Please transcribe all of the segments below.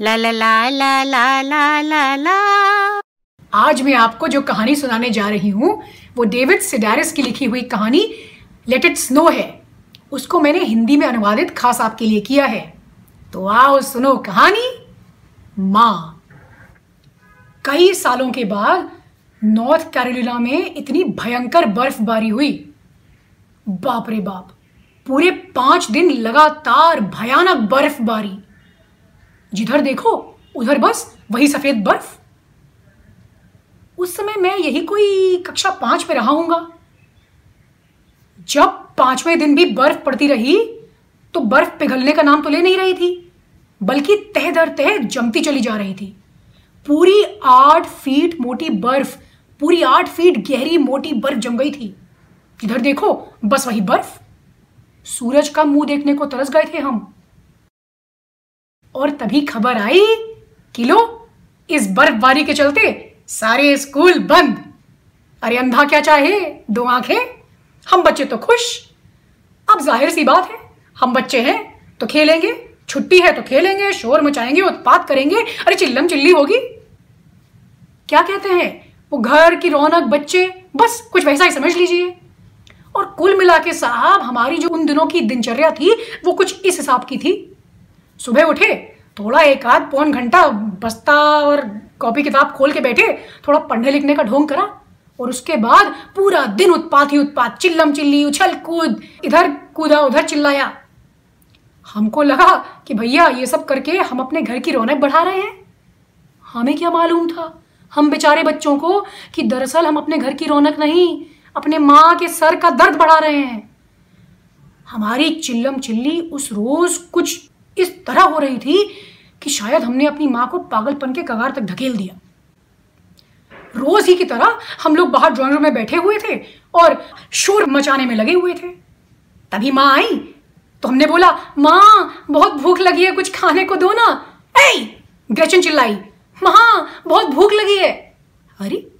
ला ला ला ला ला ला ला ला। आज मैं आपको जो कहानी सुनाने जा रही हूँ, वो डेविड सिडारिस की लिखी हुई कहानी लेट इट स्नो है। उसको मैंने हिंदी में अनुवादित खास आपके लिए किया है। तो आओ सुनो कहानी, माँ। कई सालों के बाद नॉर्थ कैरोलिना में इतनी भयंकर बर्फबारी हुई। बाप रे बाप, पूरे पाँच दिन लगातार भयानक बर्फबारी। जिधर देखो, उधर बस, वही सफ़ेद बर्फ़। उस समय मैं यही कोई कक्षा पाँच में रहा हूँगा। जब पाँचवें दिन भी बर्फ़ पड़ती रही तो बर्फ़ पिघलने का नाम तो ले नहीं रही थी, बल्कि तह दर तह जमती चली जा रही थी। पूरी आठ फीट मोटी बर्फ़, पूरी आठ फीट गहरी मोटी बर्फ़ जम गई थी। इधर देखो, बस वही बर्फ़। सूरज का मुँह देखने को तरस गए थे हम। और तभी खबर आई कि लो, इस बर्फबारी के चलते सारे स्कूल बंद। अरे अंधा क्या चाहे? दो आँखें? हम बच्चे तो खुश। अब ज़ाहिर सी बात है, हम बच्चे हैं तो खेलेंगे। छुट्टी है तो खेलेंगे, शोर मचाएँगे, उत्पात करेंगे। अरे चिल्लम चिल्ली होगी। क्या कहते हैं? वो घर की रौनक बच्चे, बस कुछ वैसा ही समझ लीजिए। और कुल मिला के साहब, हमारी जो उन दिनों की दिनचर्या थी, वो कुछ इस हिसाब की थी। सुबह उठे, थोड़ा एक आध पौन घंटा बस्ता और कॉपी किताब खोल के बैठे, थोड़ा पढ़ने लिखने का ढोंग करा, और उसके बाद पूरा दिन उत्पात ही उत्पात, चिल्लम चिल्ली, उछल कूद, इधर कूदा, उधर चिल्लाया। हमको लगा कि भैया, ये सब करके हम अपने घर की रौनक बढ़ा रहे हैं। हमें क्या मालूम था? हम बेचारे बच्चों को कि दरअसल हम अपने घर की रौनक नहीं, अपने माँ के सर का दर्द बढ़ा रहे हैं। हमारी चिल्लम चिल्ली उस रोज कुछ इस तरह हो रही थी कि शायद हमने अपनी माँ को पागलपन के कगार तक धकेल दिया। रोज ही की तरह हम लोग बाहर ड्राइंग रूम में बैठे हुए थे और शोर मचाने में लगे हुए थे। तभी माँ आई। तो हमने बोला, माँ, बहुत भूख लगी है, कुछ खाने को दो ना। ऐ, ग्रेचन चिल्लाई, माँ, बहुत भूख लगी है। अरे,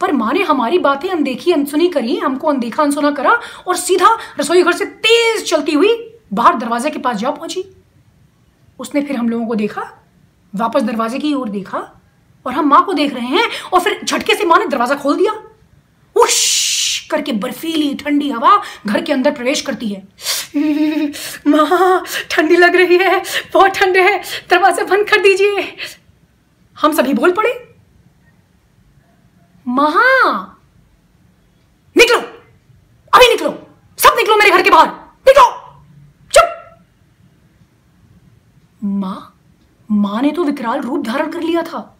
पर माँ ने हमारी बातें अनदेखी अनसुनी करी, हमको अनदेखा अनसुना करा और सीधा रसोई घर से तेज चलती हुई बाहर दरवाजे के पास जा पहुँची। उसने फिर हम लोगों को देखा, वापस दरवाजे की ओर देखा और हम माँ को देख रहे हैं और फिर झटके से माँ ने दरवाज़ा खोल दिया। उश करके बर्फीली ठंडी हवा घर के अंदर प्रवेश करती है। माँ, ठंडी लग रही है, बहुत ठंडे है, दरवाज़ा बंद कर दीजिए। हम सभी बोल पड़े। महा निकलो, अभी निकलो, सब निकलो मेरे घर के बाहर निकलो माँ माँ ने तो विकराल रूप धारण कर लिया था।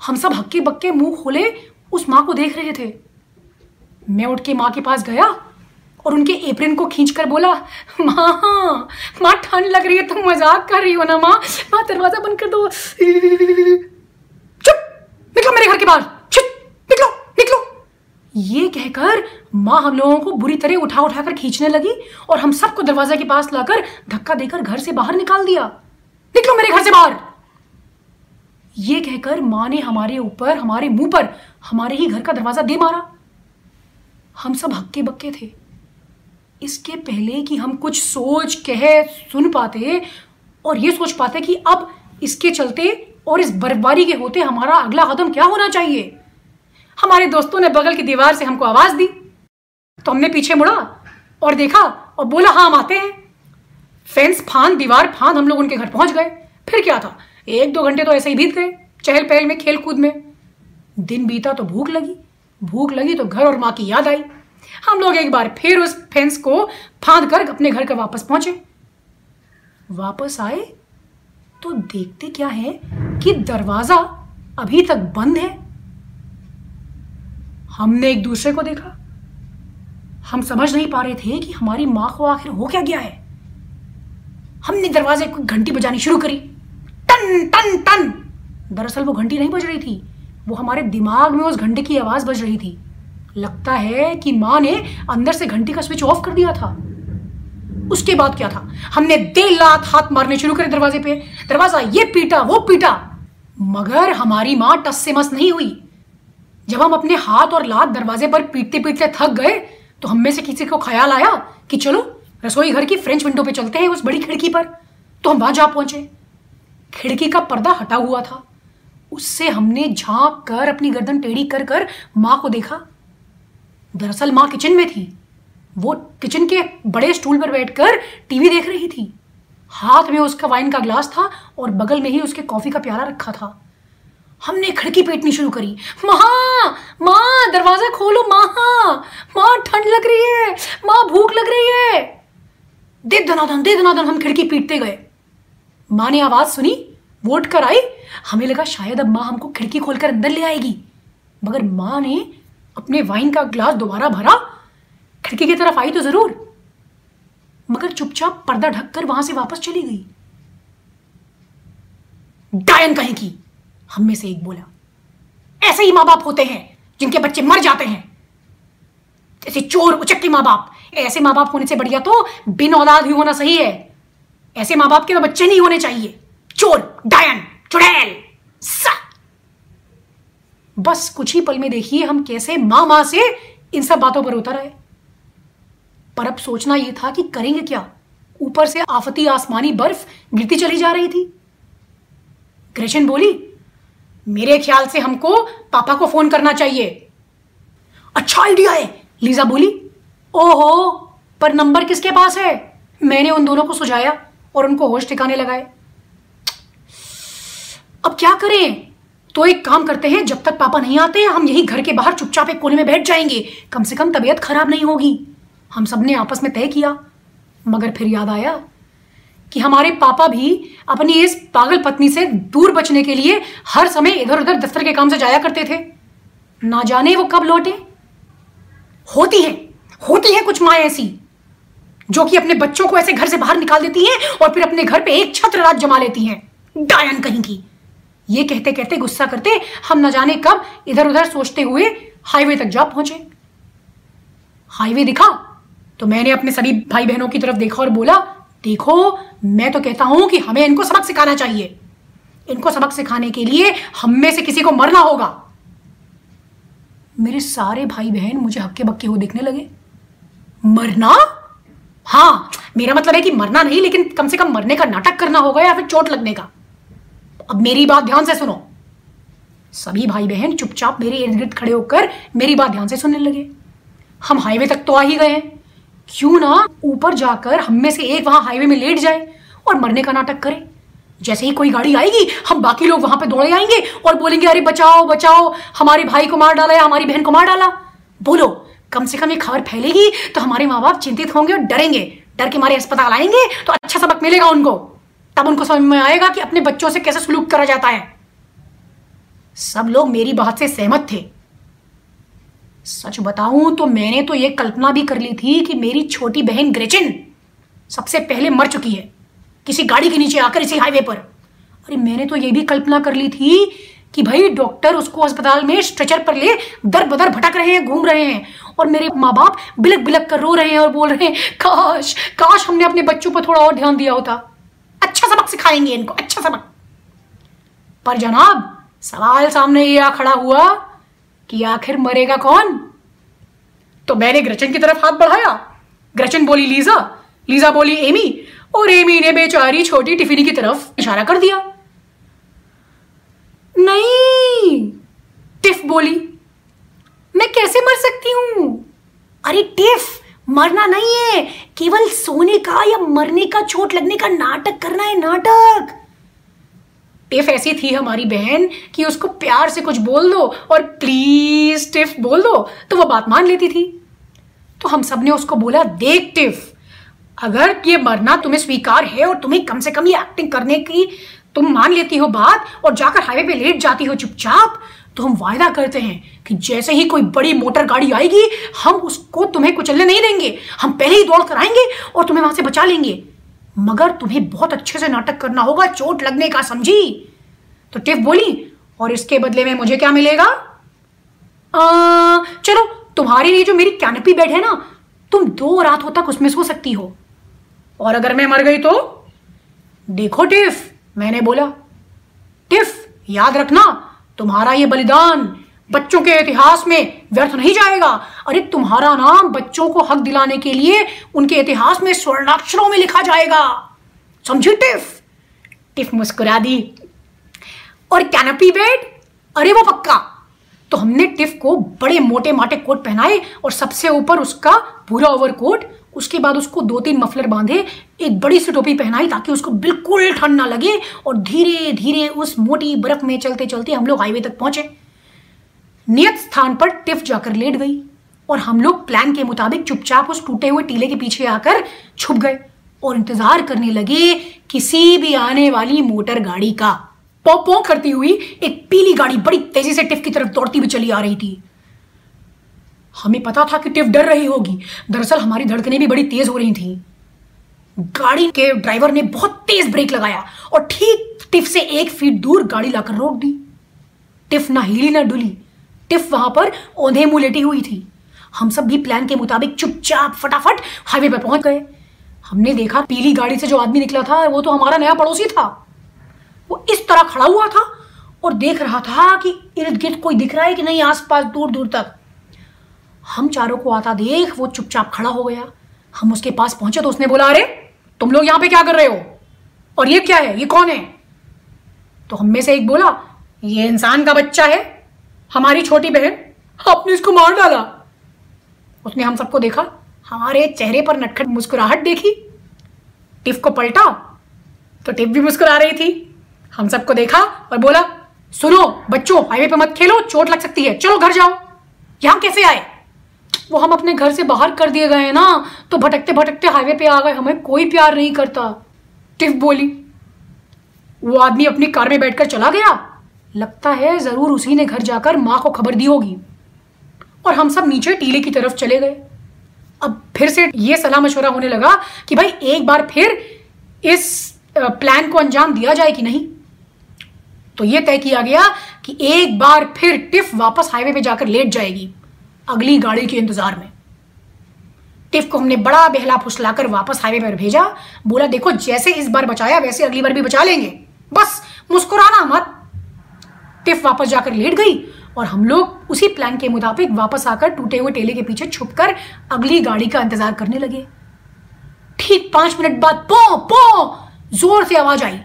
हम सब हक्के बक्के मुँह खोले उस माँ को देख रहे थे। मैं उठ के माँ के पास गया और उनके एप्रिन को खींचकर बोला, माँ माँ, ठंड लग रही है, तुम मज़ाक कर रही हो ना माँ? माँ, दरवाज़ा बंद कर दो। चुप! निकलो मेरे घर के बाहर। ये कहकर माँ हम लोगों को बुरी तरह उठा उठा कर खींचने लगी और हम सबको दरवाजे के पास लाकर धक्का देकर घर से बाहर निकाल दिया। निकलो मेरे घर से बाहर। ये कहकर माँ ने हमारे ऊपर, हमारे मुँह पर, हमारे ही घर का दरवाज़ा दे मारा। हम सब हक्के बक्के थे। इसके पहले कि हम कुछ सोच, कह, सुन पाते और ये सोच पाते कि अब इसके चलते और इस बर्फबारी के होते हमारा अगला कदम क्या होना चाहिए? हमारे दोस्तों ने बगल की दीवार से हमको आवाज़ दी। तो हमने पीछे मुड़ा और देखा और बोला हाँ हम आते हैं। फेंस फांद दीवार फांद हम लोग उनके घर पहुँच गए। फिर क्या था? एक दो घंटे तो ऐसे ही बीत गए, चहल पहल में खेल कूद में। दिन बीता तो भूख लगी। भूख लगी तो घर और माँ की याद आई। हम लोग एक बार फिर उस फेंस को फांद कर अपने घर का वापस पहुँचे। वापस आए तो देखते क्या है कि दरवाज़ा अभी तक बंद है। हमने एक दूसरे को देखा। हम समझ नहीं पा रहे थे कि हमारी माँ को आखिर हो क्या गया है। हमने दरवाजे को घंटी बजानी शुरू करी। टन टन टन। दरअसल वो घंटी नहीं बज रही थी। वो हमारे दिमाग में उस घंटे की आवाज़ बज रही थी। लगता है कि माँ ने अंदर से घंटी का स्विच ऑफ़ कर दिया था। उसके बाद क्या था? हमने देर लात हाथ मारने शुरू करे दरवाजे पे। दरवाज़ा ये पीटा, वो पीटा। मगर हमारी माँ टस से मस नहीं हुई। जब हम अपने हाथ और लात दरवाजे पर पीटते पीटते थक गए तो हम में से किसी को ख्याल आया कि चलो, रसोई घर की फ्रेंच विंडो पे चलते हैं उस बड़ी खिड़की पर। तो हम वहाँ जा पहुँचे। खिड़की का पर्दा हटा हुआ था। उससे हमने झाँक कर अपनी गर्दन टेढ़ी कर कर माँ को देखा। दरअसल माँ किचन में थी। वो किचन के बड़े स्टूल पर बैठकर टीवी देख रही थी। हाथ में उसका वाइन का ग्लास था और बगल में ही उसके कॉफ़ी का प्याला रखा था। हमने खिड़की पीटनी शुरू करी। माँ माँ, दरवाज़ा खोलो, माँ। माँ, ठंड लग रही है। माँ, भूख लग रही है। दे दनादन दे दनादन हम खिड़की पीटते गए। माँ ने आवाज़ सुनी वोट कर आई। हमें लगा शायद अब माँ हमको खिड़की खोलकर अंदर ले आएगी। मगर माँ ने अपने वाइन का ग्लास दोबारा भरा। खिड़की की तरफ़ आई तो ज़रूर। मगर चुपचाप पर्दा ढककर वहाँ से वापस चली गई। डायन कहीं की हम में से एक बोला, ऐसे ही माँ बाप होते हैं जिनके बच्चे मर जाते हैं। जैसे चोर उचक्के माँ बाप ऐसे माँ बाप होने से बढ़िया तो बिन औलाद ही होना सही है। ऐसे माँ बाप के तो बच्चे नहीं होने चाहिए। चोर, डायन, चुड़ैल बस कुछ ही पल में देखिए हम कैसे माँ माँ से इन सब बातों पर उतर आए। पर अब सोचना यह था कि करेंगे क्या? ऊपर से आफती आसमानी बर्फ़ गिरती चली जा रही थी। ग्रेशन बोली मेरे ख्याल से हमको पापा को फ़ोन करना चाहिए। अच्छा आइडिया है। लीजा बोली, ओहो, पर नंबर किसके पास है? मैंने उन दोनों को सुझाया और उनको होश ठिकाने लगाए। अब क्या करें? तो एक काम करते हैं, जब तक पापा नहीं आते, हम यही घर के बाहर चुपचाप एक कोने में बैठ जाएँगे। कम से कम तबीयत खराब नहीं होगी। हम सबने आपस में तय किया, मगर फिर याद आया कि हमारे पापा भी अपनी इस पागल पत्नी से दूर बचने के लिए हर समय इधर उधर दफ्तर के काम से जाया करते थे। ना जाने वो कब लौटे। होती है होती है कुछ माए ऐसी, जो कि अपने बच्चों को ऐसे घर से बाहर निकाल देती हैं और फिर अपने घर पे एक छत्र रात जमा लेती हैं, डायन कहीं की। ये कहते कहते गुस्सा करते हम न जाने कब इधर उधर सोचते हुए हाईवे तक जा पहुँचे। हाईवे दिखा तो मैंने अपने सभी भाई बहनों की तरफ़ देखा और बोला देखो, मैं तो कहता हूँ कि हमें इनको सबक सिखाना चाहिए। इनको सबक सिखाने के लिए हम में से किसी को मरना होगा। मेरे सारे भाई बहन मुझे हक्के बक्के हो देखने लगे। मरना? हाँ मेरा मतलब है कि मरना नहीं, लेकिन कम से कम मरने का नाटक करना होगा या फिर चोट लगने का। अब मेरी बात ध्यान से सुनो। सभी भाई बहन चुपचाप मेरे इर्द गिर्द खड़े होकर मेरी बात ध्यान से सुनने लगे। हम हाईवे तक तो आ ही गए हैं। क्यों ना ऊपर जाकर हम में से एक वहाँ हाईवे में लेट जाए और मरने का नाटक करे। जैसे ही कोई गाड़ी आएगी, हम बाकी लोग वहाँ पे दौड़े आएँगे और बोलेंगे, अरे बचाओ बचाओ, हमारे भाई को मार डाला या हमारी बहन को मार डाला? बोलो, कम से कम ये खबर फैलेगी तो हमारे माँ बाप चिंतित होंगे और डरेंगे। डर के हमारे अस्पताल आएँगे तो अच्छा सबक मिलेगा उनको। तब उनको समझ में आएगा कि अपने बच्चों से कैसे सलूक करा जाता है। सब लोग मेरी बात से सहमत थे। सच बताऊँ तो मैंने तो ये कल्पना भी कर ली थी कि मेरी छोटी बहन ग्रेचिन सबसे पहले मर चुकी है। किसी गाड़ी के नीचे आकर इसी हाईवे पर। अरे मैंने तो यह भी कल्पना कर ली थी कि भाई डॉक्टर उसको अस्पताल में स्ट्रेचर पर ले दर बदर भटक रहे हैं, घूम रहे हैं और मेरे माँ बाप बिलक बिलक कर रो रहे हैं और बोल रहे हैं, काश काश हमने अपने बच्चों पर थोड़ा और ध्यान दिया होता। अच्छा सबक सिखाएँगे इनको अच्छा सबक। पर जनाब, सवाल सामने ये आ खड़ा हुआ कि आखिर मरेगा कौन? तो मैंने ग्रचन की तरफ़ हाथ बढ़ाया। ग्रचन बोली, लीजा लीजा बोली, एमी। और एमी ने बेचारी छोटी टिफिनी की तरफ़ इशारा कर दिया। नहीं, टिफ बोली, मैं कैसे मर सकती हूँ? अरे टिफ, मरना नहीं है। केवल सोने का या मरने का, चोट लगने का नाटक करना है नाटक। टिफ ऐसी थी हमारी बहन कि उसको प्यार से कुछ बोल दो और प्लीज़ टिफ बोल दो तो वो बात मान लेती थी। तो हम सबने उसको बोला, देख टिफ, अगर ये मरना तुम्हें स्वीकार है और तुम्हें कम से कम ये एक्टिंग करने की तुम मान लेती हो बात और जाकर हाईवे पे लेट जाती हो चुपचाप तो हम वायदा करते हैं कि जैसे ही कोई बड़ी मोटर गाड़ी आएगी, हम उसको तुम्हें कुचलने नहीं देंगे। हम पहले ही दौड़ कर आएँगे और तुम्हें वहाँ से बचा लेंगे। मगर तुम्हें बहुत अच्छे से नाटक करना होगा चोट लगने का समझी? तो टिफ बोली और इसके बदले में मुझे क्या मिलेगा? आ, चलो तुम्हारे लिए जो मेरी कैनपी बेड है ना तुम दो रातों तक उसमें सो सकती हो। और अगर मैं मर गई तो? देखो टिफ मैंने बोला। टिफ याद रखना तुम्हारा ये बलिदान बच्चों के इतिहास में व्यर्थ नहीं जाएगा। अरे, तुम्हारा नाम बच्चों को हक दिलाने के लिए उनके इतिहास में स्वर्णाक्षरों में लिखा जाएगा। समझी, टिफ? टिफ मुस्कुरा दी। और कैनपी बेड अरे, वो पक्का। तो हमने टिफ को बड़े मोटे माटे कोट पहनाए और सबसे ऊपर उसका पूरा ओवर कोट, उसके बाद उसको दो तीन मफलर बांधे, एक बड़ी सी टोपी पहनाई ताकि उसको बिल्कुल ठंड ना लगे और धीरे धीरे उस मोटी बर्फ़ में चलते चलते हम लोग हाईवे तक पहुँचे। नियत स्थान पर टिफ जाकर लेट गई और हम लोग प्लान के मुताबिक चुपचाप उस टूटे हुए टीले के पीछे आकर छुप गए और इंतज़ार करने लगे किसी भी आने वाली मोटर गाड़ी का। पौ पौ करती हुई एक पीली गाड़ी बड़ी तेज़ी से टिफ की तरफ़ दौड़ती हुई चली आ रही थी। हमें पता था कि टिफ डर रही होगी। दरअसल हमारी धड़कनें भी बड़ी तेज हो रही थी। गाड़ी के ड्राइवर ने बहुत तेज ब्रेक लगाया और ठीक टिफ से एक फीट दूर गाड़ी लाकर रोक दी। टिफ ना हिली ना डुली। टिफ वहाँ पर, औंधे मुँह लेटी हुई थी। हम सब भी प्लान के मुताबिक चुपचाप फटाफट हाईवे पर पहुँच गए। हमने देखा पीली गाड़ी से जो आदमी निकला था, वो तो हमारा नया पड़ोसी था। वो इस तरह खड़ा हुआ था और देख रहा था कि इर्द गिर्द कोई दिख रहा है कि नहीं आसपास दूर दूर तक। हम चारों को आता देख, वो चुपचाप खड़ा हो गया। हम उसके पास पहुँचे तो उसने बोला, अरे, तुम लोग यहाँ पे क्या कर रहे हो? और ये क्या है? ये कौन है? तो हम में से एक बोला, ये इंसान का बच्चा है। हमारी छोटी बहन, आपने इसको मार डाला। उसने हम सबको देखा, हमारे चेहरे पर नटखट मुस्कुराहट देखी। टिफ को पलटा तो टिफ भी मुस्कुरा रही थी। हम सबको देखा और बोला, सुनो, बच्चों, हाईवे पे मत खेलो, चोट लग सकती है। चलो, घर जाओ। यहाँ कैसे आए? वो हम अपने घर से बाहर कर दिए गए ना तो भटकते भटकते हाईवे पे आ गए। हमें कोई प्यार नहीं करता। टिफ बोली, वो आदमी अपनी कार में बैठकर चला गया? लगता है ज़रूर उसी ने घर जाकर माँ को खबर दी होगी। और हम सब नीचे टीले की तरफ़ चले गए। अब फिर से ये सलाह मशवरा होने लगा कि भाई एक बार फिर इस प्लान को अंजाम दिया जाए कि नहीं? तो यह तय किया गया कि एक बार फिर टिफ वापस हाईवे पे जाकर लेट जाएगी, अगली गाड़ी के इंतज़ार में। टिफ को हमने बड़ा बहला फुसलाकर वापस हाईवे पर भेजा, बोला, देखो, जैसे इस बार बचाया, वैसे अगली बार भी बचा लेंगे। बस, मुस्कुराना मत। टिफ वापस जाकर लेट गई और हम लोग उसी प्लान के मुताबिक वापस आकर टूटे हुए टेले के पीछे छुपकर अगली गाड़ी का इंतज़ार करने लगे। ठीक पाँच मिनट बाद पो पो, ज़ोर से आवाज़ आई।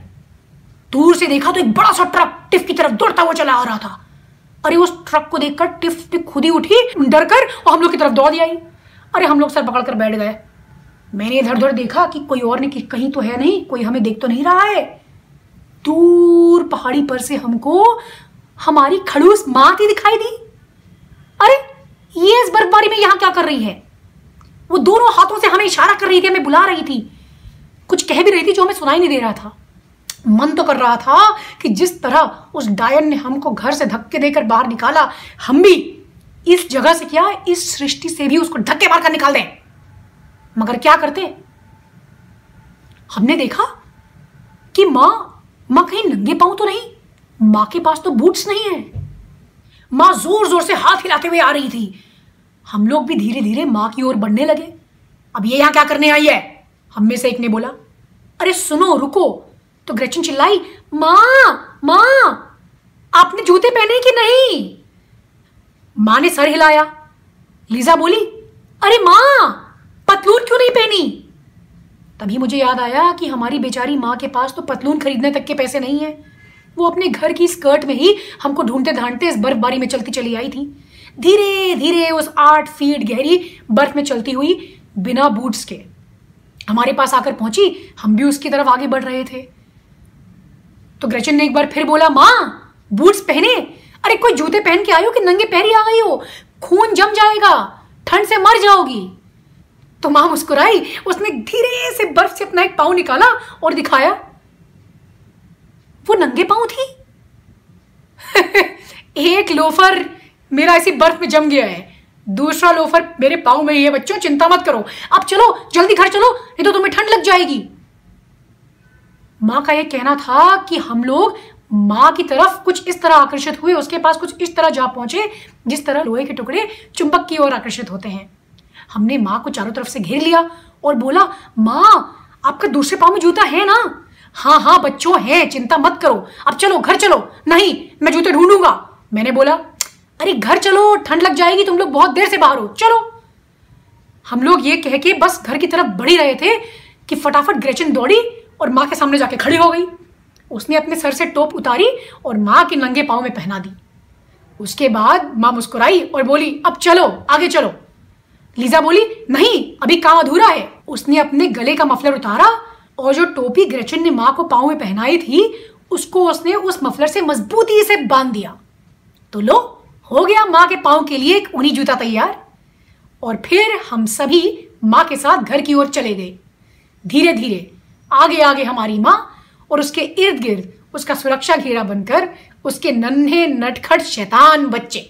दूर से देखा तो एक बड़ा सा ट्रक टिफ की तरफ़ दौड़ता हुआ चला आ रहा था। अरे उस ट्रक को देखकर टिफ टिफ खुद ही उठी, डर कर और हम लोग की तरफ़ दौड़ आई। अरे हम लोग सर पकड़कर बैठ गए। मैंने इधर उधर देखा कि कोई और नहीं कहीं तो है नहीं, कोई हमें देख तो नहीं रहा है। दूर पहाड़ी पर से हमको हमारी खड़ूस माँ आती दिखाई दी। अरे, ये इस बर्फबारी में यहाँ क्या कर रही है? वो दोनों हाथों से हमें इशारा कर रही थी, हमें बुला रही थी। कुछ कह भी रही थी जो हमें सुनाई नहीं दे रहा था। मन तो कर रहा था कि जिस तरह उस डायन ने हमको घर से धक्के देकर बाहर निकाला, हम भी इस जगह से क्या, इस सृष्टि से भी उसको धक्के मारकर निकाल दें। मगर क्या करते? हमने देखा कि माँ माँ कहीं नंगे पाऊँ तो नहीं। माँ के पास तो बूट्स नहीं है। माँ ज़ोर ज़ोर से हाथ हिलाते हुए आ रही थी। हम लोग भी धीरे धीरे माँ की ओर बढ़ने लगे। अब ये यहाँ क्या करने आई है? हम में से एक ने बोला, अरे सुनो, रुको। तो ग्रेचन चिल्लाई, माँ माँ, आपने जूते पहने कि नहीं? माँ ने सर हिलाया। लीजा बोली, अरे माँ, पतलून क्यों नहीं पहनी? तभी मुझे याद आया कि हमारी बेचारी माँ के पास तो पतलून खरीदने तक के पैसे नहीं है। वो अपने घर की स्कर्ट में ही हमको ढूंढते ढांढते इस बर्फबारी में चलती चली आई थी। धीरे धीरे उस आठ फीट गहरी बर्फ़ में चलती हुई बिना बूट्स के हमारे पास आकर पहुँची। हम भी उसकी तरफ़ आगे बढ़ रहे थे। तो ग्रेचन ने एक बार फिर बोला, माँ बूट्स पहने? अरे, कोई जूते पहन के आयो कि नंगे पैरी आ गई हो? खून जम जाएगा, ठंड से मर जाओगी। तो माँ मुस्कुराई, उसने धीरे से बर्फ़ से अपना एक पाँव निकाला और दिखाया वो नंगे पाँव थी? एक लोफर मेरा ऐसी बर्फ़ में जम गया है। दूसरा लोफर मेरे पाँव में ही है, बच्चों, चिंता मत करो। अब चलो, जल्दी घर चलो, नहीं तो तुम्हें ठंड लग जाएगी। माँ का यह कहना था कि हम लोग माँ की तरफ़ कुछ इस तरह आकर्षित हुए, उसके पास कुछ इस तरह जा पहुँचे, जिस तरह लोहे के टुकड़े चुंबक की ओर आकर्षित होते हैं। हमने माँ को चारों तरफ़ से घेर लिया और बोला, माँ, आपका दूसरे पाँव में जूता है ना? हाँ हाँ बच्चों हैं, चिंता मत करो। अब चलो, घर चलो। नहीं, मैं जूते ढूंढूँगा। मैंने बोला, अरे, घर चलो, ठंड लग जाएगी, तुम लोग बहुत देर से बाहर हो। चलो। हम लोग ये कह के बस घर की तरफ़ बढ़ी रहे थे कि फटाफट ग्रेचन दौड़ी और माँ के सामने जाके खड़ी हो गई। उसने अपने सर से टोप उतारी और माँ के नंगे पाँव में पहना दी। उसके बाद माँ मुस्कुराई और बोली, अब चलो, आगे चलो। लीजा बोली, नहीं, अभी काम अधूरा है। उसने अपने गले का मफलर उतारा और जो टोपी ग्रेचन ने माँ को पाँव में पहनाई थी, उसको उसने उस मफलर से मजबूती से बाँध दिया। तो लो, हो गया माँ के पाँव के लिए एक ऊनी जूता तैयार। और फिर हम सभी माँ के साथ घर की ओर चले गए। धीरे धीरे आगे आगे हमारी माँ और उसके इर्द गिर्द उसका सुरक्षा घेरा बनकर उसके नन्हे नटखट शैतान बच्चे।